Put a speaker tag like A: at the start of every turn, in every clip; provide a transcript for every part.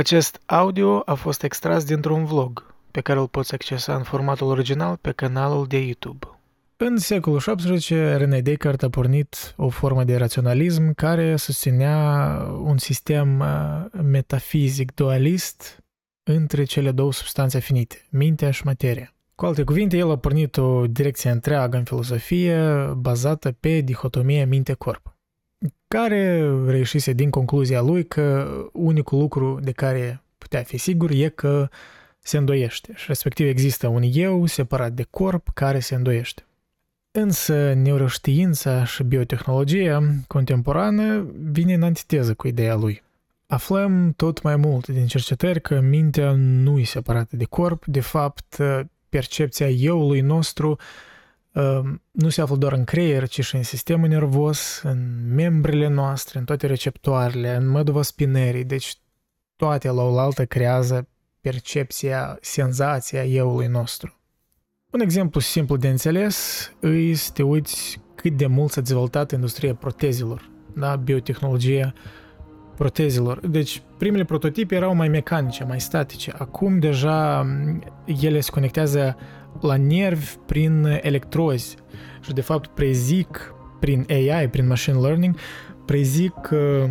A: Acest audio a fost extras dintr-un vlog pe care îl poți accesa în formatul original pe canalul de YouTube. În secolul XVII, René Descartes a pornit o formă de raționalism care susținea un sistem uh, metafizic dualist între cele două substanțe finite, mintea și materia. Cu alte cuvinte, el a pornit o direcție întreagă în filosofie bazată pe dihotomia minte-corp, care reușise din concluzia lui că unicul lucru de care putea fi sigur e că se îndoiește și respectiv există un eu separat de corp care se îndoiește. Însă neuroștiința și biotehnologia contemporană vine în antiteză cu ideea lui. Aflăm tot mai mult din cercetări că mintea nu e separată de corp, de fapt percepția euului nostru nu se află doar în creier, ci și în sistemul nervos, în membrele noastre, în toate receptoarele, în măduva spinării, deci toate la oaltă creează percepția, senzația euului nostru. Un exemplu simplu de înțeles îi să te uiți cât de mult s-a dezvoltat industria protezelor, da? biotehnologia protezelor. Deci primele prototipe erau mai mecanice, mai statice. Acum deja ele se conectează la nervi prin electrozi și de fapt prezic prin AI, prin machine learning, prezic uh,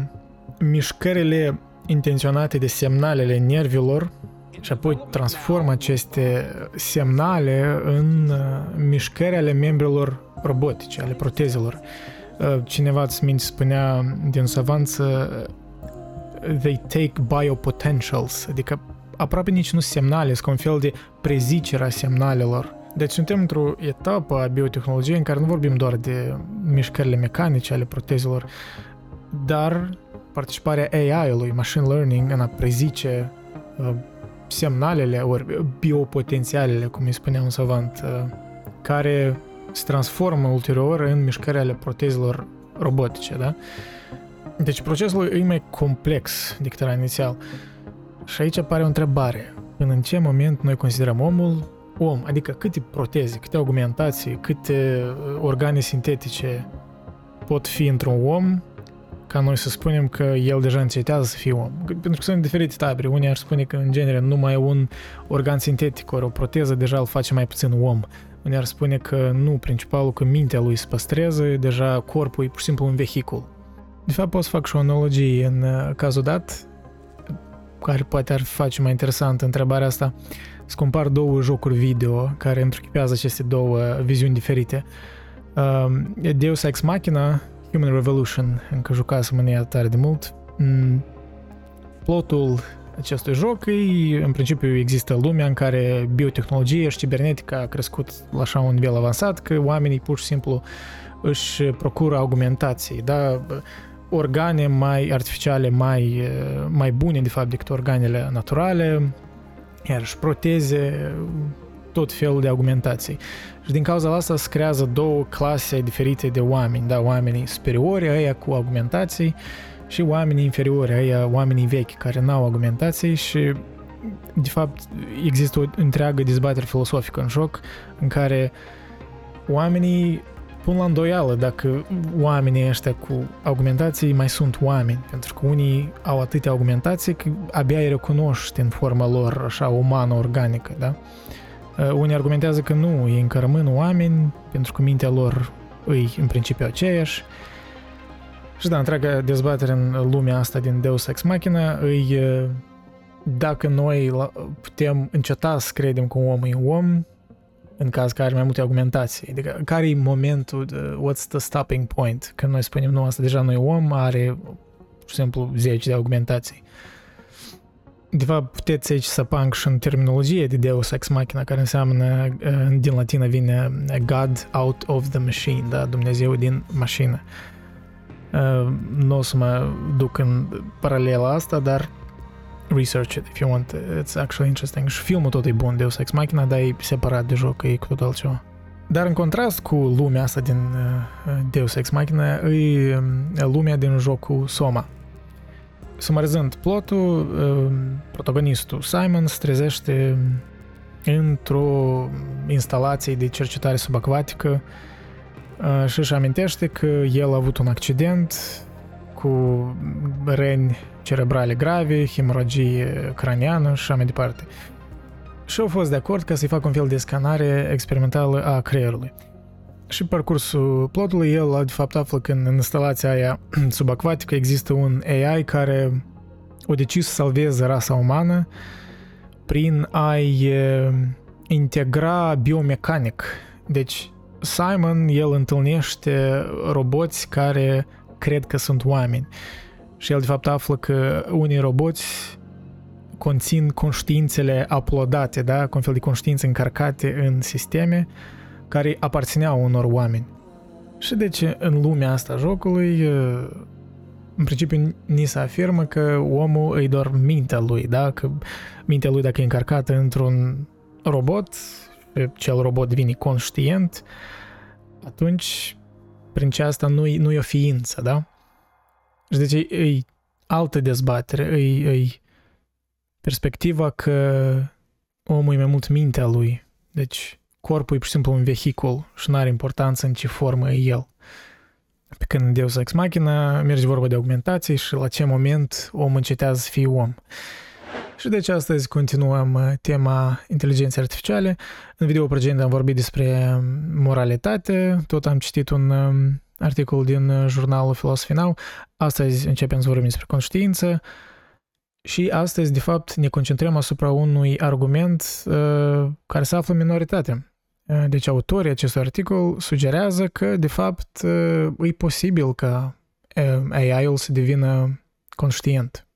A: mișcările intenționate de semnalele nervilor și apoi transformă aceste semnale în uh, mișcări ale membrilor robotice, ale protezelor. Uh, cineva îți minte spunea din savanță they take biopotentials, adică aproape nici nu semnale, sunt un fel de prezicere a semnalelor. Deci suntem într-o etapă a biotehnologiei în care nu vorbim doar de mișcările mecanice ale protezelor, dar participarea AI-ului, machine learning, în a prezice uh, semnalele ori biopotențialele, cum îi spunea un savant, uh, care se transformă ulterior în mișcările ale protezelor robotice, da? Deci procesul e mai complex decât era inițial. Și aici apare o întrebare. Până în ce moment noi considerăm omul om? Adică câte proteze, câte augmentații, câte uh, organe sintetice pot fi într-un om ca noi să spunem că el deja încetează să fie om. Pentru că sunt diferite tabere. Unii ar spune că, în genere, numai un organ sintetic ori o proteză deja îl face mai puțin om. Unii ar spune că nu, principalul că mintea lui se păstrează, deja corpul e pur și simplu un vehicul. De fapt, pot să fac și o analogie în uh, cazul dat, care poate ar face mai interesant întrebarea asta, să compar două jocuri video care întruchipează aceste două viziuni diferite. Uh, Deus Ex Machina Human Revolution, încă jucasem în ea tare de mult. Mm, plotul acestui joc e, în principiu, există lumea în care biotehnologie și cibernetica a crescut la așa un nivel avansat că oamenii pur și simplu își procură augmentații, da? Organe mai artificiale, mai, mai bune, de fapt, decât organele naturale, iar și proteze, tot felul de augmentații. Și din cauza asta se creează două clase diferite de oameni, da, oamenii superiori, aia cu augmentații, și oamenii inferiori, aia oamenii vechi care n-au augmentații și de fapt există o întreagă dezbatere filosofică în joc în care oamenii pun la îndoială dacă oamenii ăștia cu augmentații mai sunt oameni, pentru că unii au atâtea augmentații că abia îi recunoști în forma lor așa umană, organică, da? Uh, unii argumentează că nu, ei încă rămân oameni, pentru că mintea lor îi în principiu aceeași. Și da, întreaga dezbatere în lumea asta din Deus Ex Machina îi uh, dacă noi putem înceta să credem că omul e om, în caz că are mai multe argumentații. Adică care e momentul, what's the stopping point? Când noi spunem, nu, asta deja nu e om, are, pur și simplu, 10 de argumentații. De fapt, puteți aici să pang și în terminologie de Deus Ex Machina, care înseamnă, din latină vine God out of the machine, da? Dumnezeu din mașină. Nu o să mă duc în paralela asta, dar research it if you want. It's actually interesting. Și filmul tot e bun, Deus Ex Machina, dar e separat de joc, e cu totul altceva. Dar în contrast cu lumea asta din Deus Ex Machina, e lumea din jocul Soma. Sumarizând plotul, protagonistul Simon se trezește într-o instalație de cercetare subacvatică și își amintește că el a avut un accident cu răni cerebrale grave, hemorragie craniană și așa mai departe. Și au fost de acord ca să-i facă un fel de scanare experimentală a creierului. Și parcursul plotului, el de fapt află că în instalația aia subacvatică există un AI care o decis să salveze rasa umană prin a-i integra biomecanic. Deci Simon, el întâlnește roboți care cred că sunt oameni. Și el de fapt află că unii roboți conțin conștiințele aplodate, da? Cu un fel de conștiințe încărcate în sisteme care aparțineau unor oameni. Și deci în lumea asta jocului, în principiu ni se afirmă că omul îi doar mintea lui, da? Că mintea lui dacă e încărcată într-un robot, cel robot devine conștient, atunci prin ce asta nu, nu e o ființă, da? Și deci e, e altă dezbatere, e, e perspectiva că omul e mai mult mintea lui. Deci corpul e pur și simplu un vehicul și nu are importanță în ce formă e el. Pe când Deus Ex Machina merge vorba de augmentație și la ce moment omul încetează să fie om. Și deci astăzi continuăm uh, tema inteligenței artificiale. În video precedent am vorbit despre um, moralitate, tot am citit un um, articol din uh, jurnalul Philosophy Now. Astăzi începem să vorbim despre conștiință și astăzi, de fapt, ne concentrăm asupra unui argument uh, care se află în minoritate. Uh, deci autorii acestui articol sugerează că, de fapt, uh, e posibil ca uh, AI-ul să devină conștient.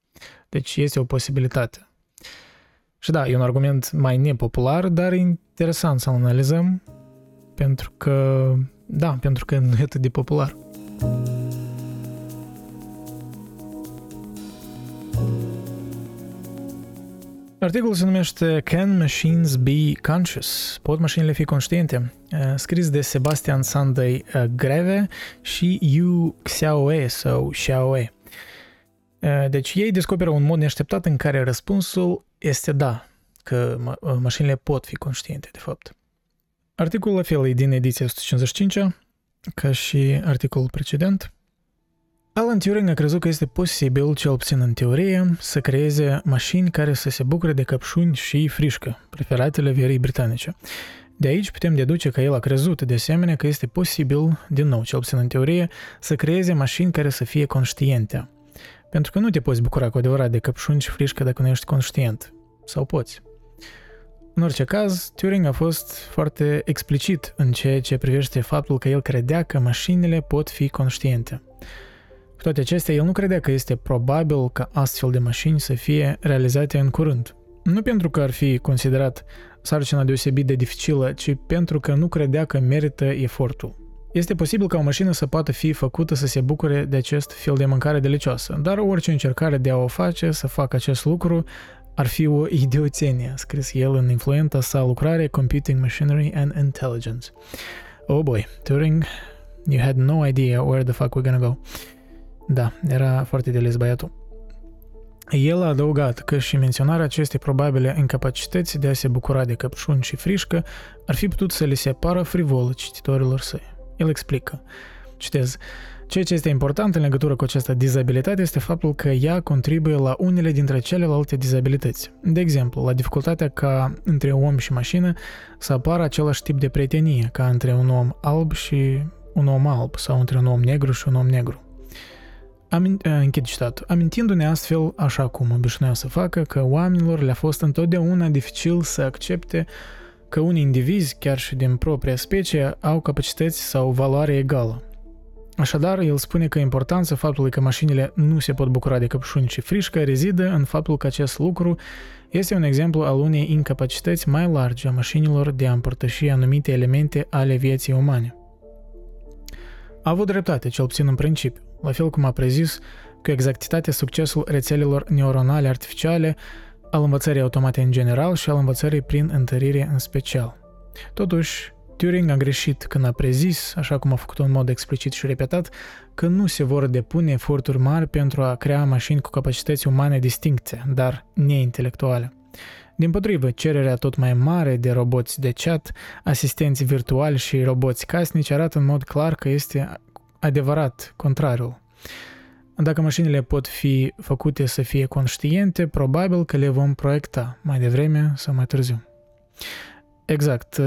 A: Deci este o posibilitate. Și da, e un argument mai nepopular, dar e interesant să-l analizăm, pentru că, da, pentru că nu e atât de popular. Articolul se numește Can Machines Be Conscious? Pot mașinile fi conștiente? Scris de Sebastian Sunday Greve și Yu Xiaoe sau Xiaoe. Deci ei descoperă un mod neașteptat în care răspunsul este da, că ma- mașinile pot fi conștiente, de fapt. Articolul la fel e din ediția 155 ca și articolul precedent. Alan Turing a crezut că este posibil, cel puțin în teorie, să creeze mașini care să se bucure de căpșuni și frișcă, preferatele vierii britanice. De aici putem deduce că el a crezut de asemenea că este posibil, din nou, cel puțin în teorie, să creeze mașini care să fie conștiente. Pentru că nu te poți bucura cu adevărat de căpșuni și frișcă dacă nu ești conștient. Sau poți. În orice caz, Turing a fost foarte explicit în ceea ce privește faptul că el credea că mașinile pot fi conștiente. Cu toate acestea, el nu credea că este probabil ca astfel de mașini să fie realizate în curând. Nu pentru că ar fi considerat sarcina deosebit de dificilă, ci pentru că nu credea că merită efortul. Este posibil ca o mașină să poată fi făcută să se bucure de acest fel de mâncare delicioasă, dar orice încercare de a o face să facă acest lucru ar fi o idiotenie, a scris el în influenta sa lucrare Computing Machinery and Intelligence. Oh boy, Turing, you had no idea where the fuck we're gonna go. Da, era foarte deles băiatul. El a adăugat că și menționarea acestei probabile incapacități de a se bucura de căpșuni și frișcă ar fi putut să le se apară frivolă cititorilor săi. El explică, citez, Ceea ce este important în legătură cu această dizabilitate este faptul că ea contribuie la unele dintre celelalte dizabilități. De exemplu, la dificultatea ca între om și mașină să apară același tip de prietenie ca între un om alb și un om alb sau între un om negru și un om negru. Amin, închid citat. Amintindu-ne astfel, așa cum obișnuia să facă, că oamenilor le-a fost întotdeauna dificil să accepte că unii indivizi, chiar și din propria specie, au capacități sau valoare egală. Așadar, el spune că importanța faptului că mașinile nu se pot bucura de căpșuni și frișcă rezidă în faptul că acest lucru este un exemplu al unei incapacități mai largi a mașinilor de a împărtăși anumite elemente ale vieții umane. A avut dreptate, cel puțin în principiu, la fel cum a prezis cu exactitate succesul rețelelor neuronale artificiale, al învățării automate în general și al învățării prin întărire în special. Totuși, Turing a greșit când a prezis, așa cum a făcut-o în mod explicit și repetat, că nu se vor depune eforturi mari pentru a crea mașini cu capacități umane distincte, dar neintelectuale. Din potrivă, cererea tot mai mare de roboți de chat, asistenți virtuali și roboți casnici arată în mod clar că este adevărat contrariul. Dacă mașinile pot fi făcute să fie conștiente, probabil că le vom proiecta mai devreme sau mai târziu. Exact.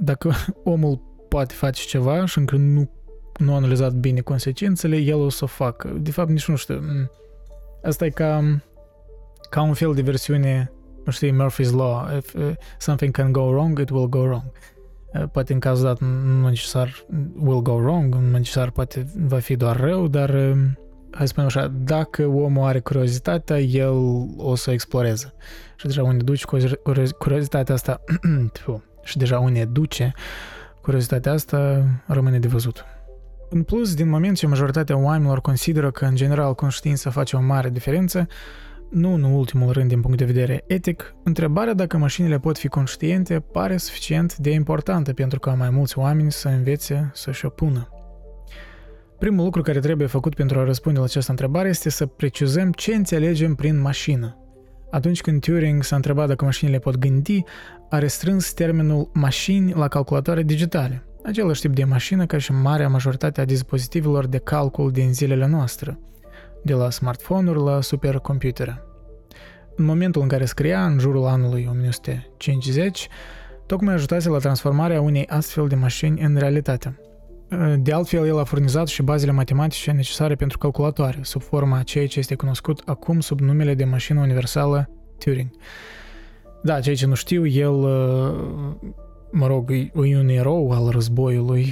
A: Dacă omul poate face ceva și încă nu, nu a analizat bine consecințele, el o să o facă. De fapt, nici nu știu. Asta e ca, ca un fel de versiune, nu știu, Murphy's Law. If uh, something can go wrong, it will go wrong. Uh, poate în cazul dat nu necesar will go wrong, nu necesar poate va fi doar rău, dar uh, hai să spunem așa, dacă omul are curiozitatea, el o să exploreze. Și deja unde duce curiozitatea asta, și deja unde duce curiozitatea asta, rămâne de văzut. În plus, din moment ce majoritatea oamenilor consideră că, în general, conștiința face o mare diferență, nu în ultimul rând din punct de vedere etic, întrebarea dacă mașinile pot fi conștiente pare suficient de importantă pentru ca mai mulți oameni să învețe să-și o pună. Primul lucru care trebuie făcut pentru a răspunde la această întrebare este să precizăm ce înțelegem prin mașină. Atunci când Turing s-a întrebat dacă mașinile pot gândi, a restrâns termenul mașini la calculatoare digitale, același tip de mașină ca și marea majoritate a dispozitivelor de calcul din zilele noastre, de la smartphone-uri la supercomputere. În momentul în care scria, în jurul anului 1950, tocmai ajutase la transformarea unei astfel de mașini în realitate – de altfel, el a furnizat și bazele matematice necesare pentru calculatoare, sub forma a ceea ce este cunoscut acum sub numele de mașină universală Turing. Da, ceea ce nu știu, el, mă rog, e un erou al războiului,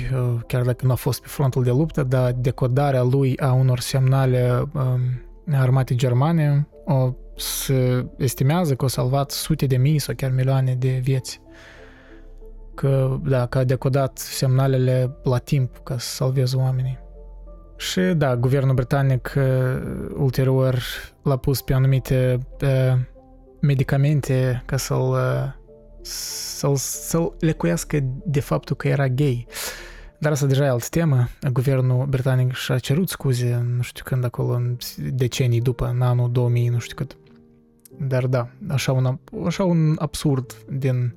A: chiar dacă nu a fost pe frontul de luptă, dar decodarea lui a unor semnale armate germane o se estimează că a salvat sute de mii sau chiar milioane de vieți că, da, că a decodat semnalele la timp ca să salveze oamenii. Și da, guvernul britanic uh, ulterior l-a pus pe anumite uh, medicamente ca să-l, uh, să-l, să-l lecuiască de faptul că era gay. Dar asta deja e altă temă. Guvernul britanic și-a cerut scuze, nu știu când acolo, în decenii după, în anul 2000, nu știu cât. Dar da, așa un, așa un absurd din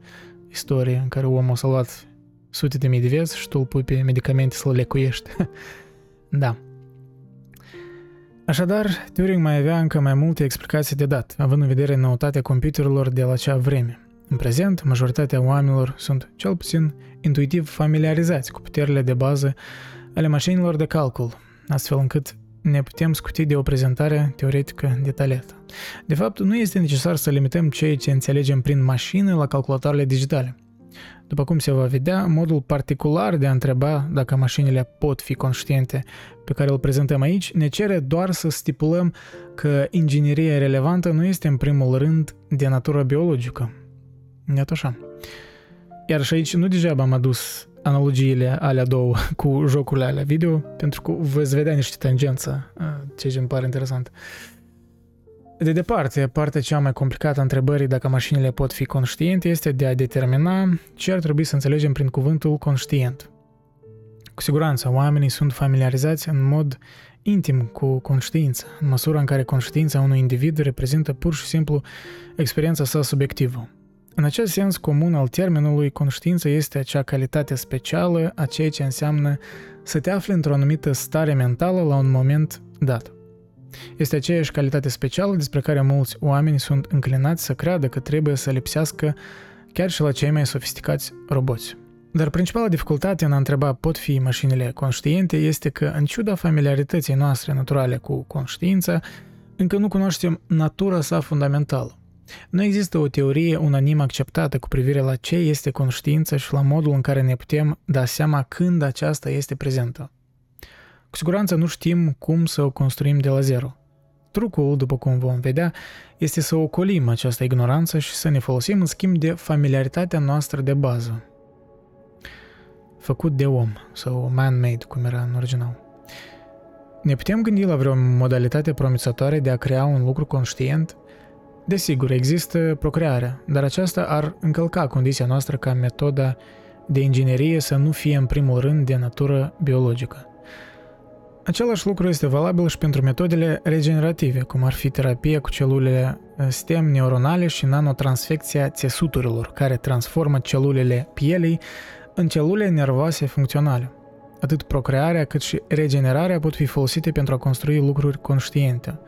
A: istorie în care omul a salvat sute de mii de vieți și tu îl pui pe medicamente să-l lecuiești. da. Așadar, Turing mai avea încă mai multe explicații de dat, având în vedere noutatea computerelor de la acea vreme. În prezent, majoritatea oamenilor sunt, cel puțin, intuitiv familiarizați cu puterile de bază ale mașinilor de calcul, astfel încât ne putem scuti de o prezentare teoretică detaliată. De fapt, nu este necesar să limităm ceea ce înțelegem prin mașină la calculatoarele digitale. După cum se va vedea, modul particular de a întreba dacă mașinile pot fi conștiente pe care îl prezentăm aici ne cere doar să stipulăm că ingineria relevantă nu este în primul rând de natură biologică. Iată așa. Iar și aici nu degeaba am adus analogiile alea două cu jocurile alea video, pentru că veți vedea niște tangență, ceea ce îmi pare interesant. De departe, partea cea mai complicată a întrebării dacă mașinile pot fi conștiente este de a determina ce ar trebui să înțelegem prin cuvântul conștient. Cu siguranță, oamenii sunt familiarizați în mod intim cu conștiința, în măsura în care conștiința unui individ reprezintă pur și simplu experiența sa subiectivă. În acest sens comun al termenului, conștiință este acea calitate specială a ceea ce înseamnă să te afli într-o anumită stare mentală la un moment dat. Este aceeași calitate specială despre care mulți oameni sunt înclinați să creadă că trebuie să lipsească chiar și la cei mai sofisticați roboți. Dar principala dificultate în a întreba pot fi mașinile conștiente este că, în ciuda familiarității noastre naturale cu conștiința, încă nu cunoaștem natura sa fundamentală. Nu există o teorie unanim acceptată cu privire la ce este conștiința și la modul în care ne putem da seama când aceasta este prezentă. Cu siguranță nu știm cum să o construim de la zero. Trucul, după cum vom vedea, este să ocolim această ignoranță și să ne folosim în schimb de familiaritatea noastră de bază. Făcut de om, sau man-made, cum era în original. Ne putem gândi la vreo modalitate promițătoare de a crea un lucru conștient – Desigur, există procrearea, dar aceasta ar încălca condiția noastră ca metoda de inginerie să nu fie în primul rând de natură biologică. Același lucru este valabil și pentru metodele regenerative, cum ar fi terapia cu celulele stem neuronale și nanotransfecția țesuturilor, care transformă celulele pielei în celule nervoase funcționale. Atât procrearea cât și regenerarea pot fi folosite pentru a construi lucruri conștiente,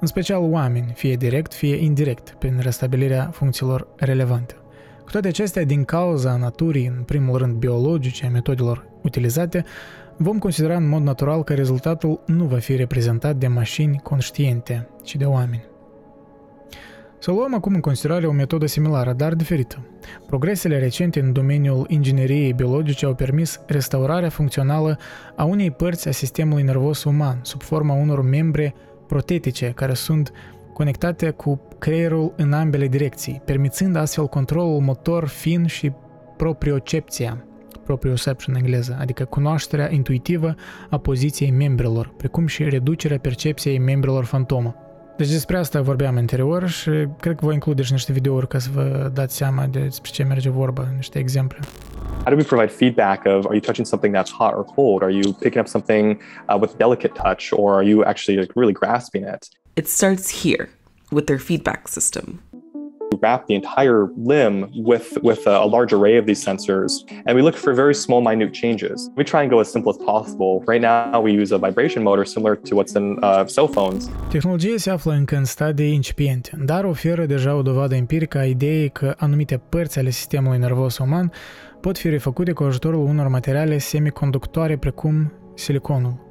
A: în special oameni, fie direct, fie indirect, prin restabilirea funcțiilor relevante. Cu toate acestea, din cauza naturii, în primul rând biologice, a metodelor utilizate, vom considera în mod natural că rezultatul nu va fi reprezentat de mașini conștiente, ci de oameni. Să luăm acum în considerare o metodă similară, dar diferită. Progresele recente în domeniul ingineriei biologice au permis restaurarea funcțională a unei părți a sistemului nervos uman, sub forma unor membre protetice care sunt conectate cu creierul în ambele direcții, permițând astfel controlul motor fin și propriocepția, proprioception în engleză, adică cunoașterea intuitivă a poziției membrilor, precum și reducerea percepției membrilor fantomă. Deci despre asta vorbeam anterior și cred că voi include și niște videouri ca să vă dați seama despre ce merge vorba, niște exemple.
B: How do we provide feedback of are you touching something that's hot or cold? Are you picking up something uh, with delicate touch or are you actually like really grasping it?
C: It starts here with their feedback system.
B: We wrap the entire limb with, with a, a, large array of these sensors, and we look for very small, minute changes. We try and go as simple as possible. Right now, we use a vibration motor similar to what's in uh, cell phones.
A: Tehnologia se află încă în stadii incipiente, dar oferă deja o dovadă empirică a ideii că anumite părți ale sistemului nervos uman pot fi refăcute cu ajutorul unor materiale semiconductoare precum siliconul.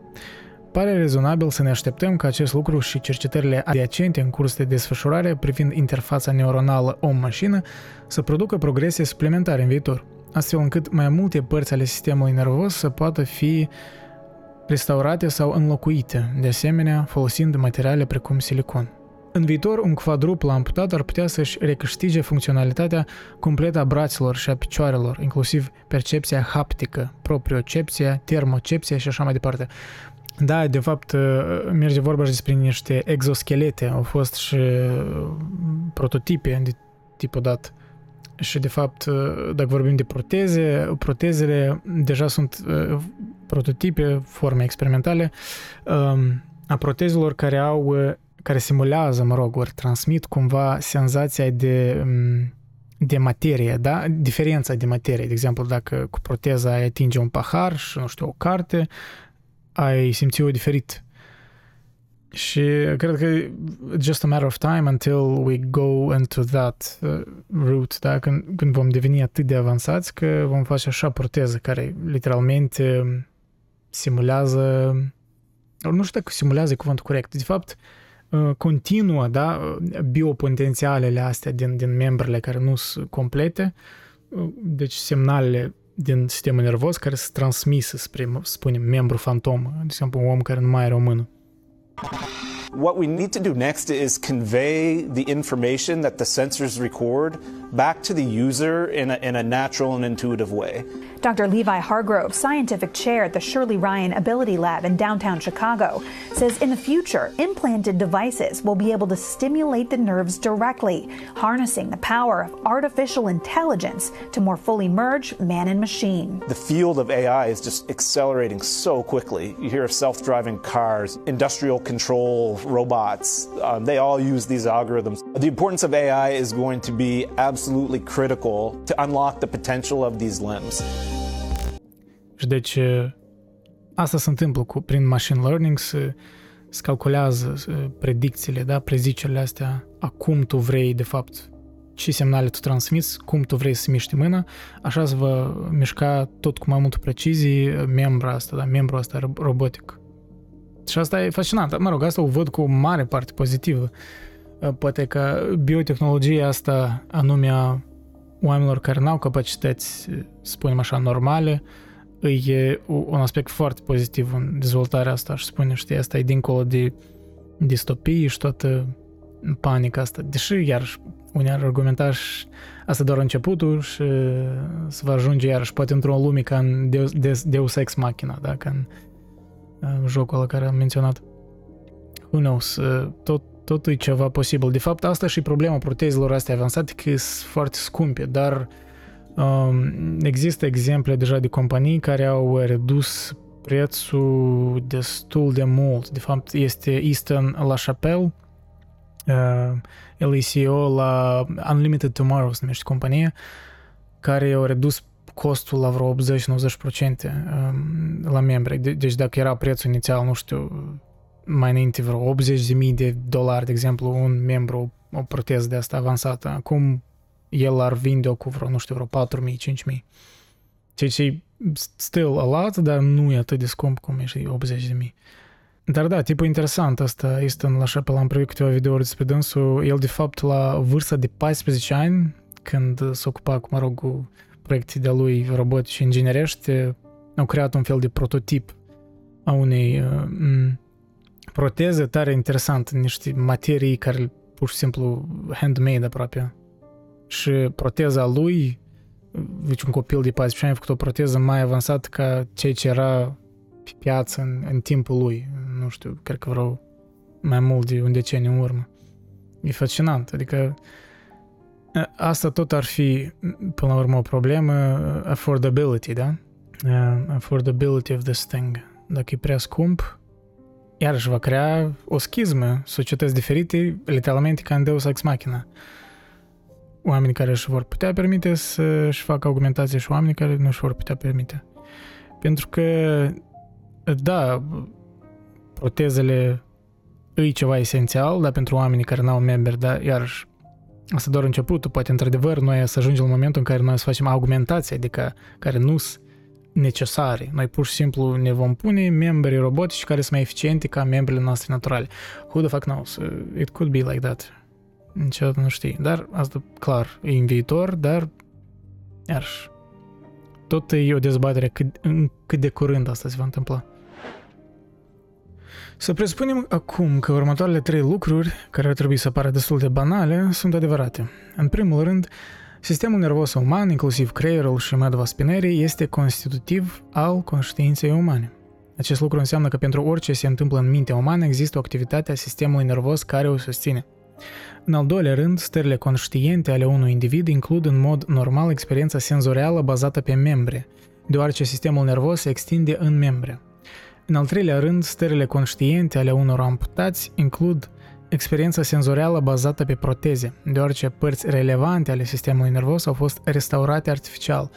A: Pare rezonabil să ne așteptăm ca acest lucru și cercetările adiacente în curs de desfășurare privind interfața neuronală om-mașină să producă progrese suplimentare în viitor, astfel încât mai multe părți ale sistemului nervos să poată fi restaurate sau înlocuite, de asemenea folosind materiale precum silicon. În viitor, un quadruplu amputat ar putea să-și recâștige funcționalitatea completă a braților și a picioarelor, inclusiv percepția haptică, propriocepția, termocepția și așa mai departe. Da, de fapt, merge vorba și despre niște exoschelete. Au fost și prototipe de tipul dat. Și, de fapt, dacă vorbim de proteze, protezele deja sunt prototipe, forme experimentale a protezelor care au, care simulează, mă rog, ori transmit cumva senzația de de materie, da? Diferența de materie. De exemplu, dacă cu proteza ai atinge un pahar și, nu știu, o carte, ai simți-o diferit. Și cred că just a matter of time until we go into that uh, route, da? când, când vom deveni atât de avansați că vom face așa proteză care literalmente simulează, nu știu dacă simulează cuvântul corect, de fapt uh, continuă, da, biopotențialele astea din, din membrele care nu sunt complete, uh, deci semnalele din sistemul nervos care se transmisă spre, spunem, membru fantom, de exemplu, un om care nu mai are o mână.
D: What we need to do next is convey the information that the sensors record back to the user in a, in a natural and intuitive way.
E: Dr. Levi Hargrove, scientific chair at the Shirley Ryan Ability Lab in downtown Chicago, says in the future, implanted devices will be able to stimulate the nerves directly, harnessing the power of artificial intelligence to more fully merge man and machine.
D: The field of AI is just accelerating so quickly. You hear of self driving cars, industrial control robots, um, they all use these algorithms. The importance of AI is going to be absolutely critical to unlock the potential of these limbs.
A: Și deci asta se întâmplă cu, prin machine learning, se, se calculează predicțiile, da, prezicerile astea, acum tu vrei, de fapt, ce semnale tu transmiți, cum tu vrei să miști mâna, așa se va mișca tot cu mai multă precizie membra asta, da, membru asta robotic. Și asta e fascinant. Mă rog, asta o văd cu o mare parte pozitivă. Poate că biotehnologia asta, anume a oamenilor care n-au capacități, spunem așa, normale, e un aspect foarte pozitiv în dezvoltarea asta și spune, știi, asta e dincolo de distopie și toată panica asta. Deși, iar unii ar argumenta și asta doar începutul și să va ajunge iarăși poate într-o lume ca în Deus, Deus Ex Machina, da? ca în jocul ăla care am menționat. Who knows? Tot, tot e ceva posibil. De fapt, asta și problema protezelor astea avansate, că sunt foarte scumpe, dar um, există exemple deja de companii care au redus prețul destul de mult. De fapt, este Easton La Chapelle, uh, el e CEO la Unlimited Tomorrow, se numește compania, care au redus costul la vreo 80-90% la membri. Deci dacă era prețul inițial, nu știu, mai înainte vreo 80.000 de dolari, de exemplu, un membru, o proteză de asta avansată, acum el ar vinde-o cu vreo, nu știu, vreo 4.000, 5.000. Ceea ce e still a lot, dar nu e atât de scump cum e și 80.000. Dar da, tipul interesant asta, Easton la Shepard, am privit câteva videouri despre dânsul, el de fapt la vârsta de 14 ani, când se ocupa cu, mă rog, cu proiecte de lui robotice inginerești, au creat un fel de prototip a unei uh, proteze tare interesant, niște materii care pur și simplu handmade aproape. Și proteza lui, deci un copil de 14 ani a făcut o proteză mai avansată ca ceea ce era pe piață în, în timpul lui. Nu știu, cred că vreo mai mult de un deceniu în urmă. E fascinant, adică asta tot ar fi, până la urmă, o problemă, affordability, da? Uh, affordability of this thing. Dacă e prea scump, iarăși va crea o schismă, societăți diferite, literalmente ca în Deus Ex Machina. Oamenii care își vor putea permite să-și facă augmentație și oamenii care nu își vor putea permite. Pentru că, da, protezele e ceva esențial, dar pentru oamenii care n-au membri, dar iarăși asta doar începutul, poate într-adevăr noi să ajungem în momentul în care noi să facem augmentație, adică care nu sunt necesare. Noi pur și simplu ne vom pune membri robotici care sunt mai eficiente ca membrii noastre naturale. Who the fuck knows? It could be like that. Niciodată nu știi. Dar asta, clar, e în viitor, dar iarăși tot e o dezbatere cât, cât de curând asta se va întâmpla. Să presupunem acum că următoarele trei lucruri, care ar trebui să apară destul de banale, sunt adevărate. În primul rând, Sistemul nervos uman, inclusiv creierul și medova spinării, este constitutiv al conștiinței umane. Acest lucru înseamnă că pentru orice se întâmplă în mintea umană există o activitate a sistemului nervos care o susține. În al doilea rând, stările conștiente ale unui individ includ în mod normal experiența senzorială bazată pe membre, deoarece sistemul nervos se extinde în membre. În al treilea rând, stările conștiente ale unor amputați includ experiența senzorială bazată pe proteze, deoarece părți relevante ale sistemului nervos au fost restaurate artificial,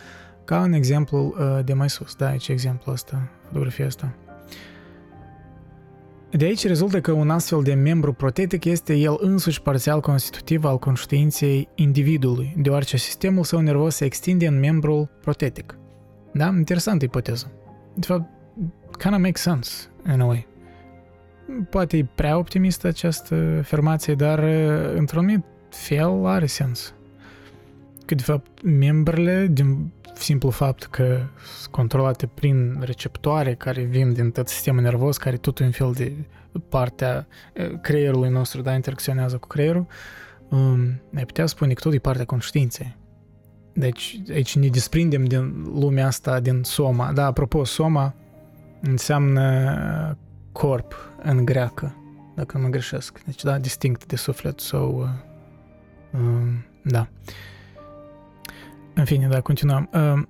A: ca în exemplul uh, de mai sus. Da, aici exemplul ăsta, fotografia asta. De aici rezultă că un astfel de membru protetic este el însuși parțial constitutiv al conștiinței individului, deoarece sistemul său nervos se extinde în membrul protetic. Da? Interesantă ipoteză. De fapt, kind of makes sense, in a way poate e prea optimistă această afirmație, dar într-un anumit fel are sens. Că de fapt membrele, din simplu fapt că sunt controlate prin receptoare care vin din tot sistemul nervos, care tot un fel de partea creierului nostru, da, interacționează cu creierul, um, ai putea spune că tot e partea conștiinței. Deci aici ne desprindem din lumea asta, din soma. Da, apropo, soma înseamnă corp în greacă, dacă nu mă greșesc. Deci, da, distinct de suflet sau... Uh, uh, da. În fine, da, continuăm. Uh,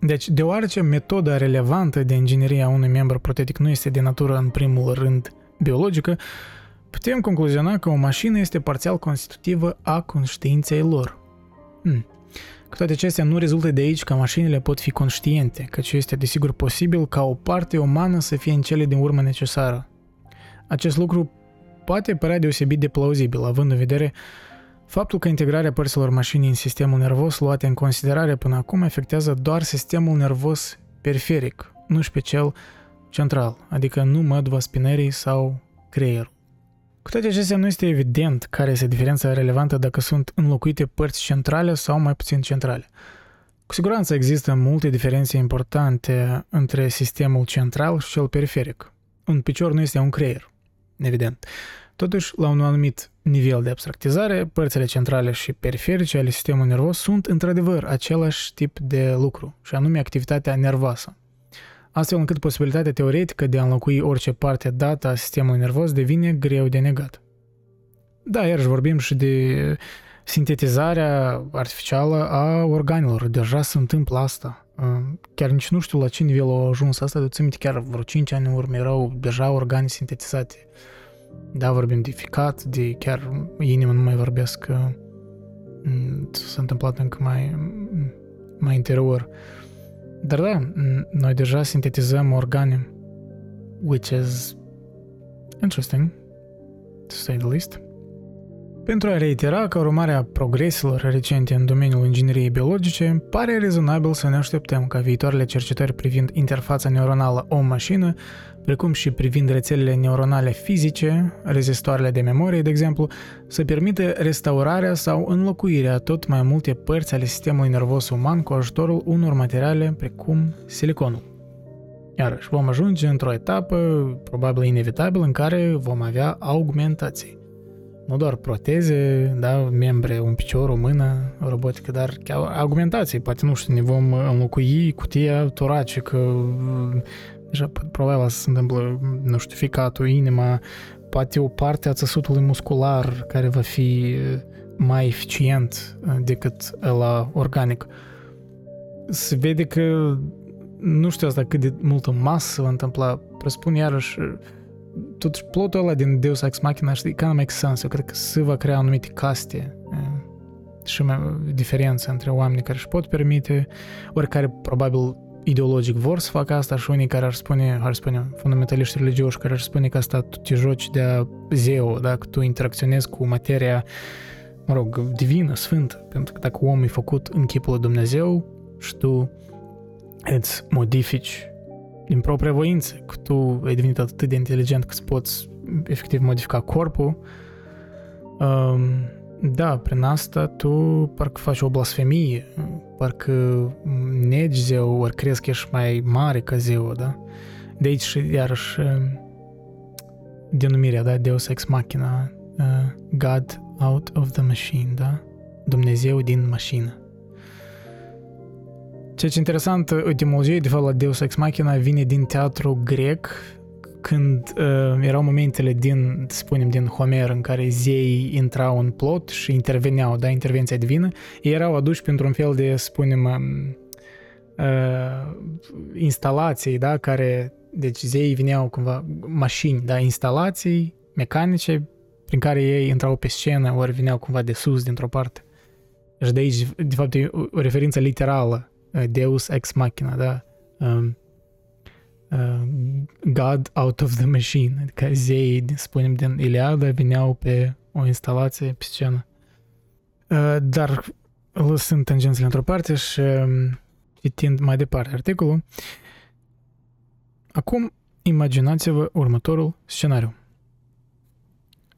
A: deci, deoarece metoda relevantă de inginerie a unui membru protetic nu este de natură, în primul rând, biologică, putem concluziona că o mașină este parțial constitutivă a conștiinței lor. Hmm. Cu toate acestea, nu rezultă de aici că mașinile pot fi conștiente, căci este desigur posibil ca o parte umană să fie în cele din urmă necesară. Acest lucru poate părea deosebit de plauzibil, având în vedere faptul că integrarea părților mașinii în sistemul nervos luate în considerare până acum afectează doar sistemul nervos periferic, nu și pe cel central, adică nu mădva spinării sau creierul. Cu toate acestea, nu este evident care este diferența relevantă dacă sunt înlocuite părți centrale sau mai puțin centrale. Cu siguranță există multe diferențe importante între sistemul central și cel periferic. Un picior nu este un creier, evident. Totuși, la un anumit nivel de abstractizare, părțile centrale și periferice ale sistemului nervos sunt într-adevăr același tip de lucru, și anume activitatea nervoasă astfel încât posibilitatea teoretică de a înlocui orice parte dată a sistemului nervos devine greu de negat. Da, iarăși vorbim și de sintetizarea artificială a organelor. Deja se întâmplă asta. Chiar nici nu știu la ce nivel au ajuns asta, de țin chiar vreo 5 ani în urmă erau deja organe sintetizate. Da, vorbim de ficat, de chiar inima nu mai vorbesc. S-a întâmplat încă mai mai interior. Dar da, noi deja sintetizăm organe, which is interesting, to say the least. Pentru a reitera că urmare a progreselor recente în domeniul ingineriei biologice, pare rezonabil să ne așteptăm ca viitoarele cercetări privind interfața neuronală om-mașină, precum și privind rețelele neuronale fizice, rezistoarele de memorie, de exemplu, să permită restaurarea sau înlocuirea tot mai multe părți ale sistemului nervos uman cu ajutorul unor materiale precum siliconul. Iarăși, vom ajunge într-o etapă, probabil inevitabil, în care vom avea augmentații nu doar proteze, da, membre, un picior, o mână robotică, dar chiar augmentații. Poate, nu știu, ne vom înlocui cutia toracică, deja probabil să se întâmplă, nu știu, ficatul, inima, poate o parte a țesutului muscular care va fi mai eficient decât la organic. Se vede că nu știu asta cât de multă masă se va întâmpla. Presupun iarăși totuși plotul ăla din Deus Ex Machina, știi, kind of makes sense. Eu cred că se va crea anumite caste și mai diferență între oamenii care își pot permite, ori care probabil ideologic vor să facă asta și unii care ar spune, ar spune fundamentaliști religioși care ar spune că asta tu te joci de zeu, dacă tu interacționezi cu materia, mă rog, divină, sfântă, pentru că dacă omul e făcut în chipul lui Dumnezeu și tu îți modifici din propria voință, că tu ai devenit atât de inteligent că îți poți efectiv modifica corpul, um, da, prin asta tu parcă faci o blasfemie, parcă negi zeu, ori crezi că ești mai mare ca zeu, da? De aici și iarăși um, denumirea, da, Deus Ex Machina, uh, God out of the machine, da? Dumnezeu din mașină. Ceea ce e interesant, etimologia de fapt la Deus Ex Machina vine din teatru grec, când uh, erau momentele din, spunem, din Homer în care zei intrau în plot și interveneau, da, intervenția divină, ei erau aduși pentru un fel de, spunem, um, uh, instalații, da, care, deci zeii vineau cumva, mașini, da, instalații mecanice prin care ei intrau pe scenă, ori vineau cumva de sus, dintr-o parte. Și de aici, de fapt, e o referință literală Uh, Deus ex machina, da? Um, uh, God out of the machine, adică zei, spunem, din Iliada vineau pe o instalație pe scenă. Uh, dar lăsând tangențele într-o parte și um, citind mai departe articolul, acum imaginați-vă următorul scenariu.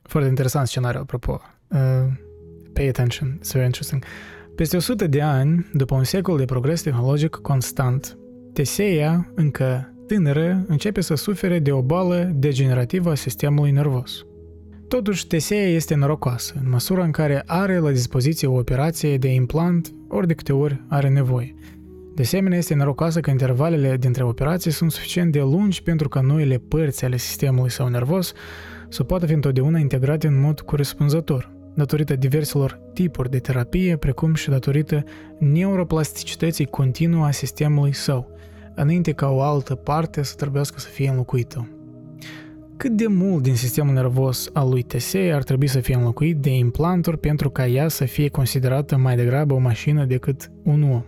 A: Foarte interesant scenariu, apropo. Uh, pay attention, it's very interesting. Peste 100 de ani, după un secol de progres tehnologic constant, Teseia, încă tânără, începe să sufere de o boală degenerativă a sistemului nervos. Totuși, Teseia este norocoasă, în măsura în care are la dispoziție o operație de implant ori de câte ori are nevoie. De asemenea, este norocoasă că intervalele dintre operații sunt suficient de lungi pentru ca noile părți ale sistemului său nervos să poată fi întotdeauna integrate în mod corespunzător datorită diverselor tipuri de terapie, precum și datorită neuroplasticității continuă a sistemului său, înainte ca o altă parte să trebuiască să fie înlocuită. Cât de mult din sistemul nervos al lui Tesei ar trebui să fie înlocuit de implanturi pentru ca ea să fie considerată mai degrabă o mașină decât un om?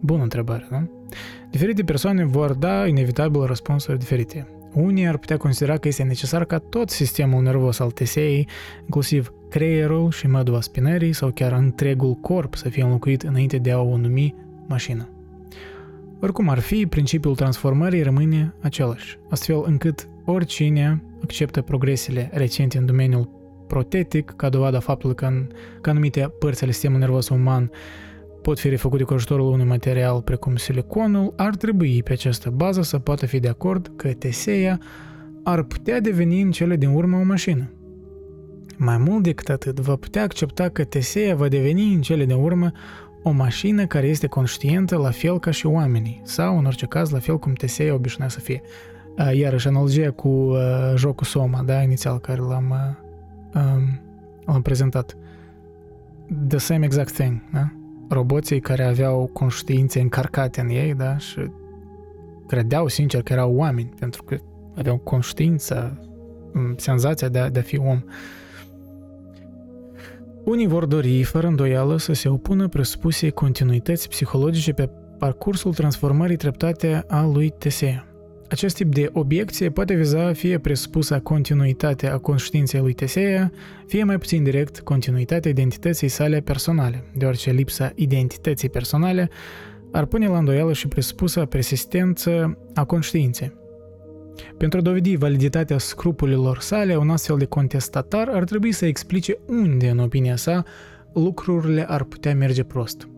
A: Bună întrebare, nu? Diferite persoane vor da inevitabil răspunsuri diferite. Unii ar putea considera că este necesar ca tot sistemul nervos al TSEI, inclusiv creierul și mădua spinării sau chiar întregul corp să fie înlocuit înainte de a o numi mașină. Oricum ar fi, principiul transformării rămâne același, astfel încât oricine acceptă progresele recente în domeniul protetic ca dovada faptului că, în, că anumite părți ale sistemului nervos uman pot fi refăcute cu ajutorul unui material precum siliconul, ar trebui pe această bază să poată fi de acord că Teseia ar putea deveni în cele din urmă o mașină. Mai mult decât atât, va putea accepta că Teseia va deveni în cele din urmă o mașină care este conștientă la fel ca și oamenii, sau în orice caz la fel cum Teseia obișnuia să fie. Iarăși, analogia cu uh, jocul Soma, da, inițial, care l-am, uh, um, l-am prezentat. The same exact thing, da? Roboții care aveau conștiințe încarcate în ei, da, și credeau sincer că erau oameni, pentru că aveau conștiința, senzația de a, de a fi om. Unii vor dori, fără îndoială, să se opună presupusei continuități psihologice pe parcursul transformării treptate a lui Tesea. Acest tip de obiecție poate viza fie presupusa continuitate a conștiinței lui Tesea, fie mai puțin direct continuitatea identității sale personale, deoarece lipsa identității personale ar pune la îndoială și presupusa persistență a conștiinței. Pentru a dovedi validitatea scrupulilor sale, un astfel de contestatar ar trebui să explice unde, în opinia sa, lucrurile ar putea merge prost.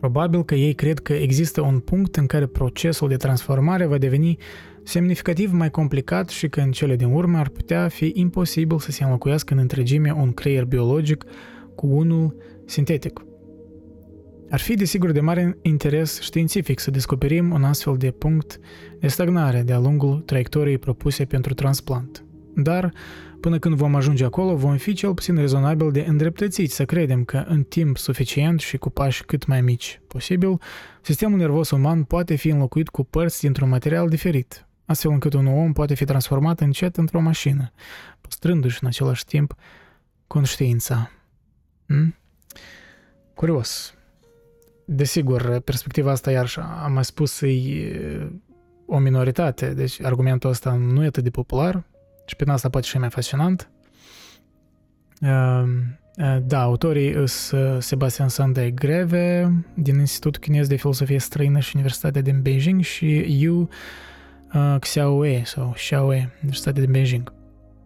A: Probabil că ei cred că există un punct în care procesul de transformare va deveni semnificativ mai complicat și că în cele din urmă ar putea fi imposibil să se înlocuiască în întregime un creier biologic cu unul sintetic. Ar fi desigur de mare interes științific să descoperim un astfel de punct de stagnare de-a lungul traiectoriei propuse pentru transplant. Dar, până când vom ajunge acolo, vom fi cel puțin rezonabil de îndreptățiți să credem că în timp suficient și cu pași cât mai mici posibil, sistemul nervos uman poate fi înlocuit cu părți dintr-un material diferit, astfel încât un om poate fi transformat încet într-o mașină, păstrându-și în același timp conștiința. Hmm? Curios. Desigur, perspectiva asta, iar am mai spus, e o minoritate, deci argumentul ăsta nu e atât de popular și pe asta poate și mai fascinant. Da, autorii sunt Sebastian Sandai Greve din Institutul Chinez de Filosofie Străină și Universitatea din Beijing și Yu Xiaoe sau Xiaoe, Universitatea din Beijing.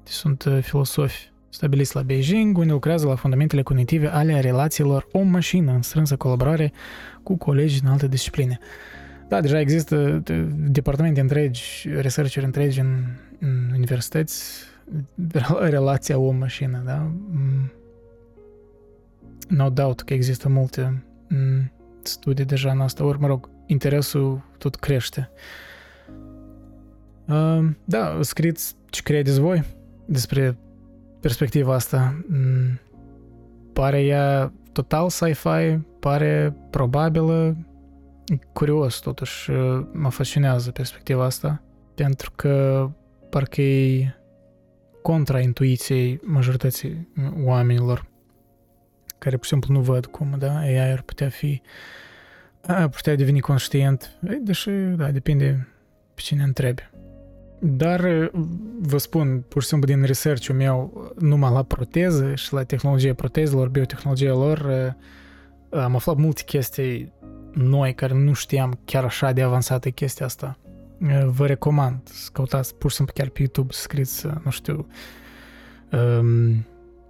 A: Sunt filosofi stabiliți la Beijing, unde lucrează la fundamentele cognitive ale relațiilor om-mașină în strânsă colaborare cu colegi din alte discipline. Da, deja există departamente întregi, researcheri întregi în, în universități, relația om-mașină, da? Mm. No doubt că există multe mm, studii deja în asta, ori, mă rog, interesul tot crește. Uh, da, scriți ce credeți voi despre perspectiva asta. Mm, pare ea total sci-fi, pare probabilă, curios totuși, mă fascinează perspectiva asta, pentru că parcă e contra intuiției majorității oamenilor care, pur și simplu, nu văd cum, da, AI ar putea fi, ar putea deveni conștient, deși, da, depinde pe cine întrebi. Dar vă spun, pur și simplu din research-ul meu, numai la proteză și la tehnologia protezelor, biotehnologia lor, am aflat multe chestii noi care nu știam chiar așa de avansată chestia asta. Vă recomand să căutați pur și simplu chiar pe YouTube să scriți, nu știu, um,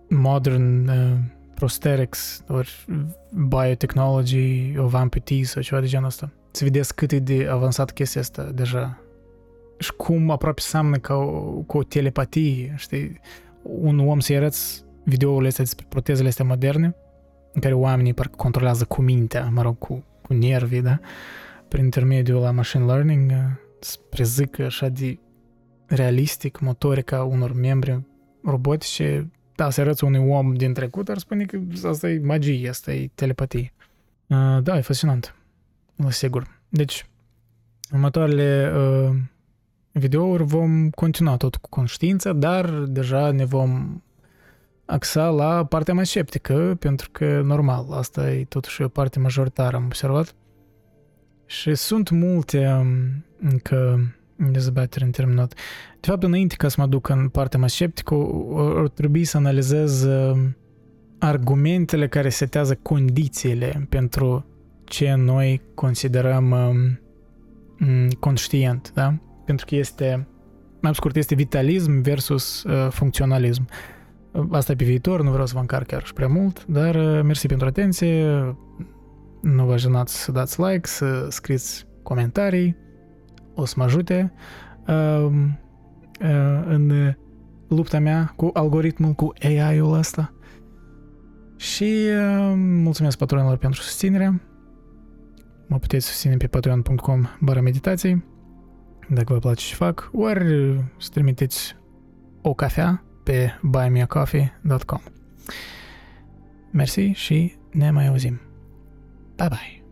A: modern uh, prosthetics ori biotechnology of amputee sau ceva de genul ăsta. Să vedeți cât e de avansat chestia asta deja și cum aproape seamănă ca o, cu o telepatie, știi? Un om să-i arăți videourile astea despre protezele astea moderne, în care oamenii parcă controlează cu mintea, mă rog, cu, cu nervii, da? Prin intermediul la machine learning, să prezică așa de realistic motorica unor membri robotice, da, să arăți unui om din trecut, ar spune că asta e magie, asta e telepatie. Uh, da, e fascinant, sigur. Deci, următoarele uh, videouri vom continua tot cu conștiința, dar deja ne vom axa la partea mai sceptică, pentru că, normal, asta e totuși o parte majoritară, am observat. Și sunt multe um, încă dezbateri în terminat. De fapt, înainte ca să mă duc în partea mai sceptică, ar trebui să analizez um, argumentele care setează condițiile pentru ce noi considerăm um, conștient, da? pentru că este, mai scurt, este vitalism versus uh, funcționalism. Asta e pe viitor, nu vreau să vă încarc chiar și prea mult, dar uh, mersi pentru atenție, nu vă jenați să dați like, să scriți comentarii, o să mă ajute uh, uh, în lupta mea cu algoritmul, cu AI-ul ăsta. Și uh, mulțumesc patronilor pentru susținere. Mă puteți susține pe patreon.com bară meditații dacă vă place ce fac, ori să trimiteți o cafea pe buymeacoffee.com. Mersi și ne mai auzim. Bye bye!